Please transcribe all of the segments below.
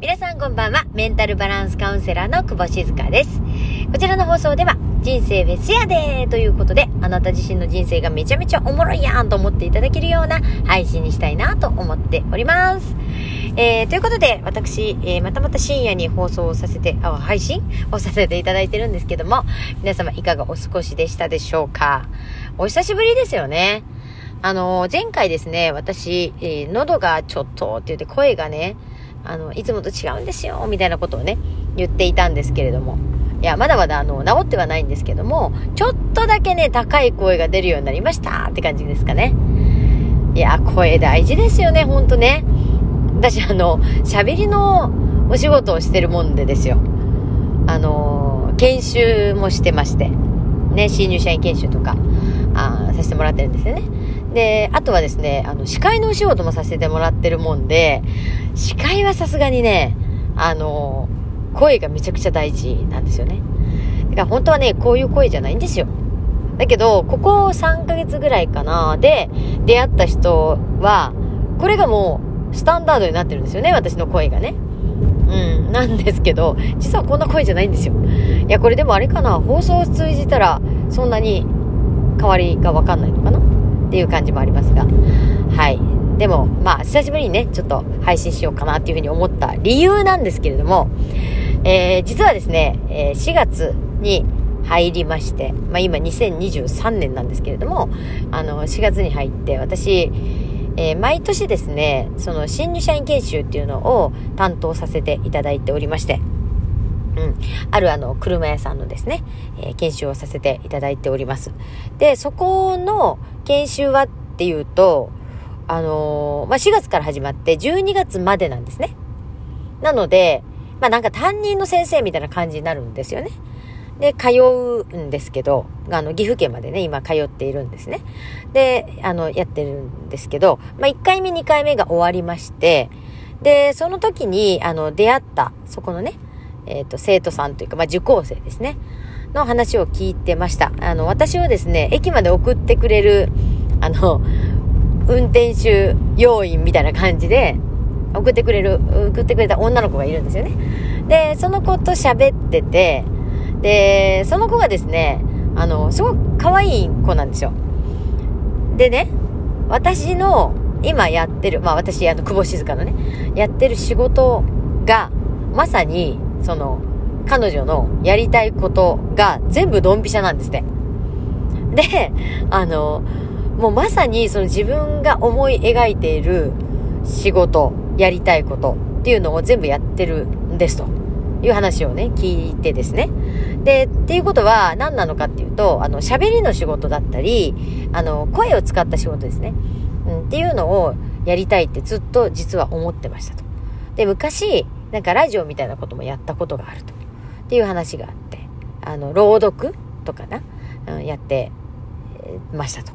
皆さんこんばんは。メンタルバランスカウンセラーの久保静香です。こちらの放送では、人生フェスやでーということで、あなた自身の人生がめちゃめちゃおもろいやんと思っていただけるような配信にしたいなと思っております。えー、ということで、私、えー、またまた深夜に放送をさせて、あ、配信？をさせていただいてるんですけども、皆様いかがお過ごしでしたでしょうか？お久しぶりですよね。あのー、前回ですね、私、えー、喉がちょっとって言って声がね、あの、いつもと違うんですよ、みたいなことをね、言っていたんですけれども。いや、まだまだあの、治ってはないんですけども、ちょっとだけね、高い声が出るようになりましたって感じですかね。いや、声大事ですよね、ほんとね。私あの、喋りのお仕事をしてるもんでですよ。あの、研修もしてまして。ね、新入社員研修とか、あさせてもらってるんですよね。で、あとはですね、あの、司会のお仕事もさせてもらってるもんで、司会はさすがにね、あの、声がめちゃくちゃ大事なんですよね。だから本当はね、こういう声じゃないんですよ。だけど、ここ3ヶ月ぐらいかな、で、出会った人は、これがもう、スタンダードになってるんですよね、私の声がね。うん、なんですけど、実はこんな声じゃないんですよ。いや、これでもあれかな、放送を通じたら、そんなに変わりがわかんないのかなっていう感じもありますが。はい。でも、まあ、久しぶりにね、ちょっと配信しようかなっていうふうに思った理由なんですけれども、えー、実はですね、えー、4月に入りまして、まあ今2023年なんですけれども、あの、4月に入って私、えー、毎年ですね、その新入社員研修っていうのを担当させていただいておりまして、うん。あるあの、車屋さんのですね、えー、研修をさせていただいております。で、そこの研修はっていうと、あのー、まあ、4月から始まって12月までなんですね。なので、まあ、なんか担任の先生みたいな感じになるんですよね。で、通うんですけど、あの、岐阜県までね、今通っているんですね。で、あの、やってるんですけど、まあ、1回目、2回目が終わりまして、で、その時に、あの、出会った、そこのね、えっ、ー、と、生徒さんというか、まあ、受講生ですね。の話を聞いてました。あの、私をですね、駅まで送ってくれる、あの、運転手要員みたいな感じで、送ってくれる、送ってくれた女の子がいるんですよね。で、その子と喋ってて、で、その子がですね、あの、すごく可愛い子なんですよ。でね、私の今やってる、まあ私、あの、久保静香のね、やってる仕事が、まさに、その、彼女のやりたいことが全部ドンピシャなんですね。で、あの、もうまさにその自分が思い描いている仕事、やりたいことっていうのを全部やってるんですという話をね、聞いてですね。で、っていうことは何なのかっていうと、あの、喋りの仕事だったり、あの、声を使った仕事ですね。うん、っていうのをやりたいってずっと実は思ってましたと。で、昔、なんかラジオみたいなこともやったことがあると。っていう話があって、あの、朗読とかな、うん、やってましたと。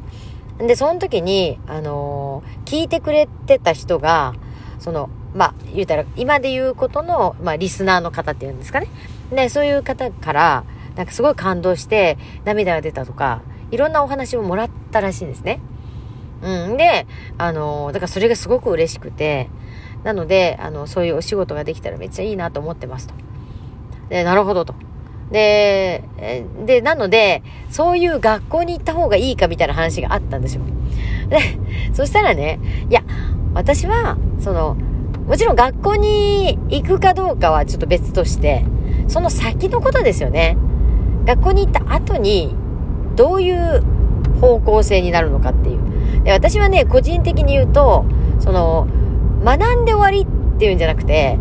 で、その時に、あのー、聞いてくれてた人が、その、まあ、言うたら、今で言うことの、まあ、リスナーの方っていうんですかね。で、そういう方から、なんかすごい感動して、涙が出たとか、いろんなお話をもらったらしいんですね。うん。で、あのー、だからそれがすごく嬉しくて、なので、あの、そういうお仕事ができたらめっちゃいいなと思ってますと。で、なるほどと。で、で、なので、そういう学校に行った方がいいかみたいな話があったんですよ。で、そしたらね、いや、私は、その、もちろん学校に行くかどうかはちょっと別として、その先のことですよね。学校に行った後に、どういう方向性になるのかっていう。で、私はね、個人的に言うと、その、学んで終わりっていうんじゃなくて、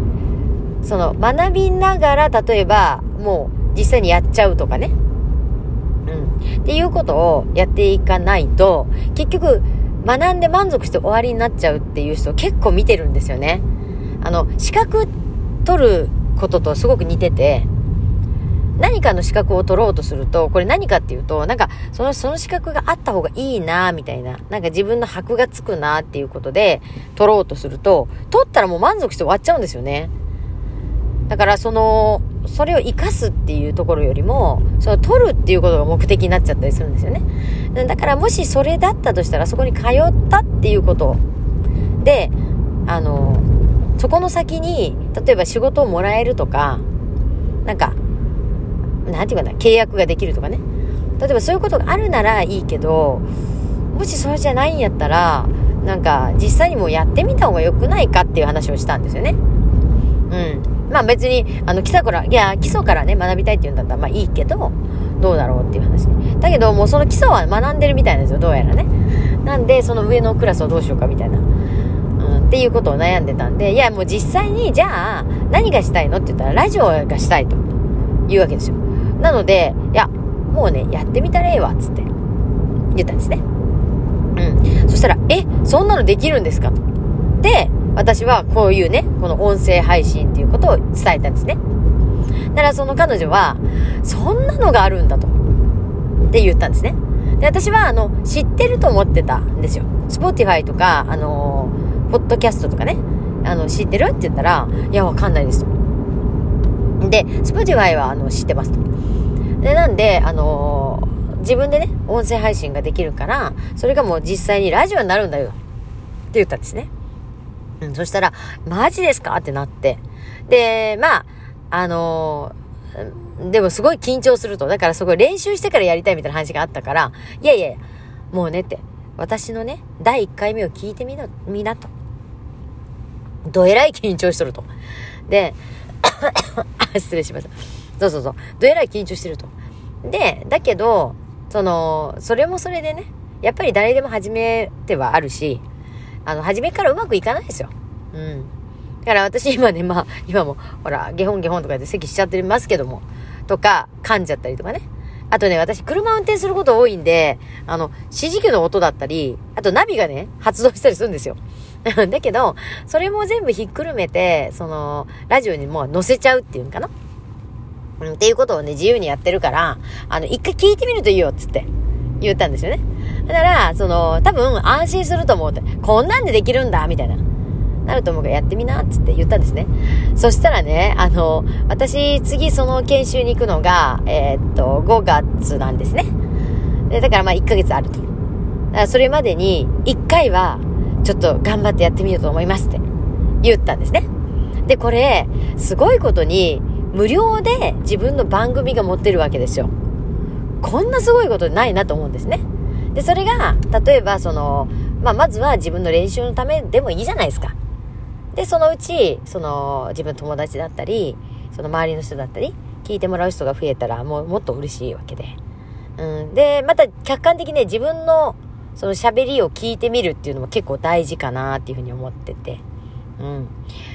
その、学びながら、例えば、もう、実際にやっちゃうとかね。うん。っていうことをやっていかないと、結局、学んで満足して終わりになっちゃうっていう人結構見てるんですよね。あの、資格取ることとすごく似てて、何かの資格を取ろうとすると、これ何かっていうと、なんか、その、その資格があった方がいいなみたいな、なんか自分の箔がつくなっていうことで、取ろうとすると、取ったらもう満足して終わっちゃうんですよね。だから、その、それを活かすっていうところよりも、その取るっていうことが目的になっちゃったりするんですよね。だからもしそれだったとしたら、そこに通ったっていうことで、あの、そこの先に、例えば仕事をもらえるとか、なんか、なんていうかな、契約ができるとかね。例えばそういうことがあるならいいけど、もしそれじゃないんやったら、なんか実際にもうやってみた方が良くないかっていう話をしたんですよね。うん。まあ別に、あの、基礎から、いや、基礎からね、学びたいって言うんだったらまあいいけど、どうだろうっていう話。だけど、もうその基礎は学んでるみたいなんですよ、どうやらね。なんで、その上のクラスをどうしようかみたいな。うん、っていうことを悩んでたんで、いや、もう実際に、じゃあ、何がしたいのって言ったら、ラジオがしたいというわけですよ。なので、いや、もうね、やってみたらええわ、つって言ったんですね。うん。そしたら、え、そんなのできるんですか？と。で、私はこういうね、この音声配信っていうことを伝えたんですね。だからその彼女は、そんなのがあるんだと。って言ったんですね。で、私は、あの、知ってると思ってたんですよ。 Spotify とか、あのポッドキャストとかね、あの、知ってる？って言ったら、いや、わかんないですと。で、 Spotify は、あの、知ってますと。で、なんで、あのー、自分でね、音声配信ができるから、それがもう実際にラジオになるんだよ。って言ったんですね。うん、そしたら、マジですか？ってなって。で、まあ、あのー、でもすごい緊張すると。だからすごい練習してからやりたいみたいな話があったから、いやいやいや、もうねって、私のね、第1回目を聞いてみな、みなと。どえらい緊張しとると。で、失礼しました。そうそうそう。どえらい緊張してると。で、だけど、その、それもそれでね、やっぱり誰でも始めてはあるし、あの、初めからうまくいかないですよ。うん。だから私今ね、まあ、今も、ほら、ゲホンゲホンとかで席しちゃってますけども、とか、噛んじゃったりとかね。あとね、私、車運転すること多いんで、あの、指示器の音だったり、あとナビがね、発動したりするんですよ。だけど、それも全部ひっくるめて、その、ラジオにもう載せちゃうっていうんかな。うん、っていうことをね、自由にやってるから、あの、一回聞いてみるといいよ、つって言ったんですよね。だから、その、多分安心すると思うって、こんなんでできるんだ、みたいな。なると思うからやってみな、つって言ったんですね。そしたらね、あの、私、次その研修に行くのが、えー、っと、5月なんですね。で、だからまあ1ヶ月あると。だからそれまでに、1回は、ちょっと頑張ってやってみようと思いますって言ったんですね。で、これ、すごいことに、無料で自分の番組が持ってるわけですよ。こんなすごいことないなと思うんですね。で、それが、例えばその、まあ、まずは自分の練習のためでもいいじゃないですか。で、そのうち、その、自分の友達だったり、その周りの人だったり、聞いてもらう人が増えたら、もうもっと嬉しいわけで。うん。で、また客観的にね、自分の、その喋りを聞いてみるっていうのも結構大事かなっていうふうに思ってて。うん。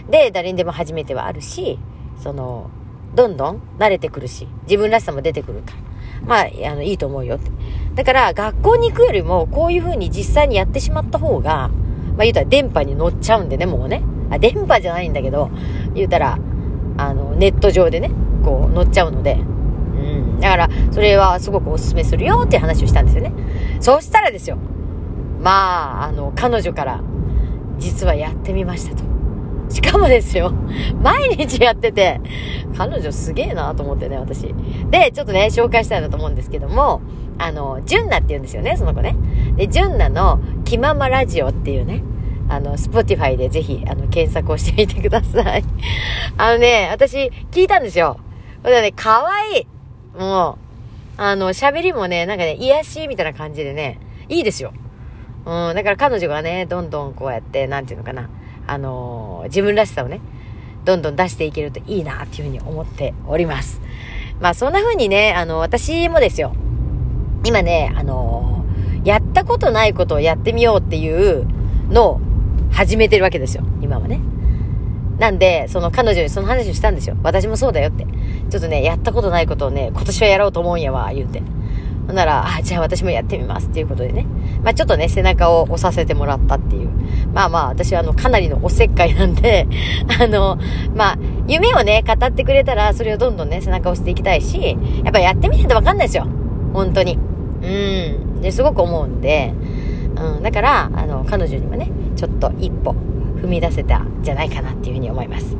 で、誰にでも初めてはあるし、その、どんどん慣れてくるし、自分らしさも出てくるから。まあ、あの、いいと思うよって。だから、学校に行くよりも、こういう風に実際にやってしまった方が、まあ言うたら電波に乗っちゃうんでね、もうね。あ、電波じゃないんだけど、言うたら、あの、ネット上でね、こう乗っちゃうので。だから、それはすごくお勧めするよって話をしたんですよね。そうしたらですよ。まあ、あの、彼女から、実はやってみましたと。しかもですよ、毎日やってて、彼女すげえなと思ってね、私。で、ちょっとね、紹介したいなと思うんですけども、あの、ジュンナって言うんですよね、その子ね。で、ジュンナの気ままラジオっていうね、あの、 Spotify でぜひ、あの、検索をしてみてください。あのね、私、聞いたんですよ。これね、かわいい。もう、あの、喋りもね、なんかね、癒しみたいな感じでね、いいですよ。うん、だから彼女がね、どんどんこうやって、なんていうのかな、あのー、自分らしさをね、どんどん出していけるといいなっていうふうに思っております。まあそんな風にね、あの、私もですよ。今ね、あのー、やったことないことをやってみようっていうのを始めてるわけですよ。今はね。なんで、その彼女にその話をしたんですよ。私もそうだよって。ちょっとね、やったことないことをね、今年はやろうと思うんやわ、言うて。ほんなら、あ、じゃあ私もやってみますっていうことでね。まあちょっとね、背中を押させてもらったっていう。まあまあ、私はあの、かなりのおせっかいなんで、あの、まあ、夢をね、語ってくれたら、それをどんどんね、背中を押していきたいし、やっぱやってみないとわかんないですよ。本当に。うん。で、すごく思うんで、うん、だから、あの、彼女にもね、ちょっと一歩踏み出せたんじゃないかなっていうふうに思います。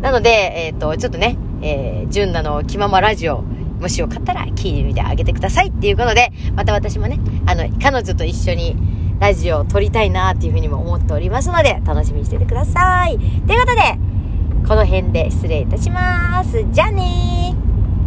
なので、えっ、ー、と、ちょっとね、えー、純奈の気ままラジオ、もしよかったら聞いてみてあげてくださいっていうことで、また私もね、あの、彼女と一緒に、ラジオを撮りたいなっていうふうにも思っておりますので、楽しみにしててください。ということで、この辺で失礼いたします。じゃあねー。